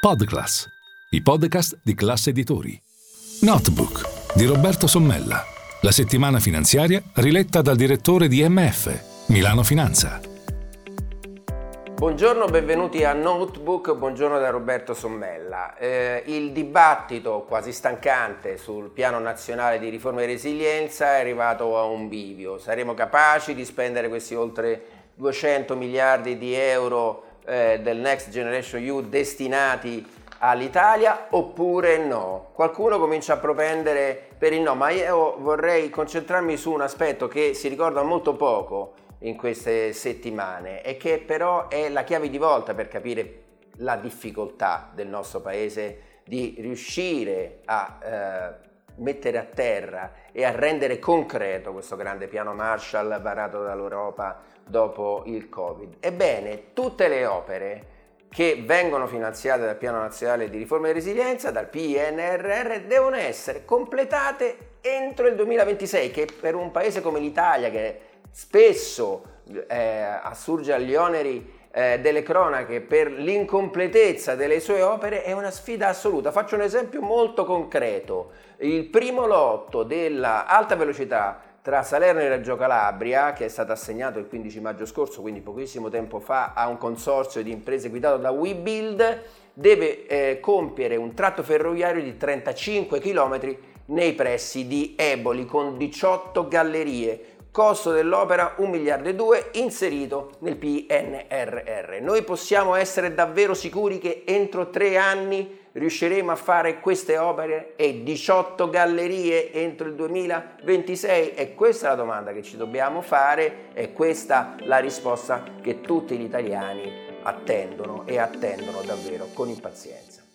Podclass, i podcast di classe editori. Notebook di Roberto Sommella, la settimana finanziaria riletta dal direttore di MF, Milano Finanza. Buongiorno, benvenuti a Notebook, buongiorno da Roberto Sommella. Eh, il dibattito quasi stancante sul piano nazionale di riforma e resilienza è arrivato a un bivio. Saremo capaci di spendere questi oltre 200 miliardi di euro eh, del Next Generation EU destinati all'Italia oppure no? Qualcuno comincia a propendere per il no, ma io vorrei concentrarmi su un aspetto che si ricorda molto poco in queste settimane e che però è la chiave di volta per capire la difficoltà del nostro paese di riuscire a eh, mettere a terra e a rendere concreto questo grande piano Marshall varato dall'Europa dopo il Covid. Ebbene, tutte le opere che vengono finanziate dal Piano Nazionale di Riforma e Resilienza, dal PNRR, devono essere completate entro il 2026, che per un paese come l'Italia, che spesso eh, assurge agli oneri eh, delle cronache per l'incompletezza delle sue opere è una sfida assoluta. Faccio un esempio molto concreto. Il primo lotto dell'alta velocità tra Salerno e Reggio Calabria, che è stato assegnato il 15 maggio scorso, quindi pochissimo tempo fa, a un consorzio di imprese guidato da WeBuild, deve eh, compiere un tratto ferroviario di 35 km nei pressi di Eboli con 18 gallerie costo dell'opera 1 miliardo e 2 inserito nel PNRR. Noi possiamo essere davvero sicuri che entro tre anni riusciremo a fare queste opere e 18 gallerie entro il 2026? E questa è la domanda che ci dobbiamo fare e questa la risposta che tutti gli italiani attendono e attendono davvero con impazienza.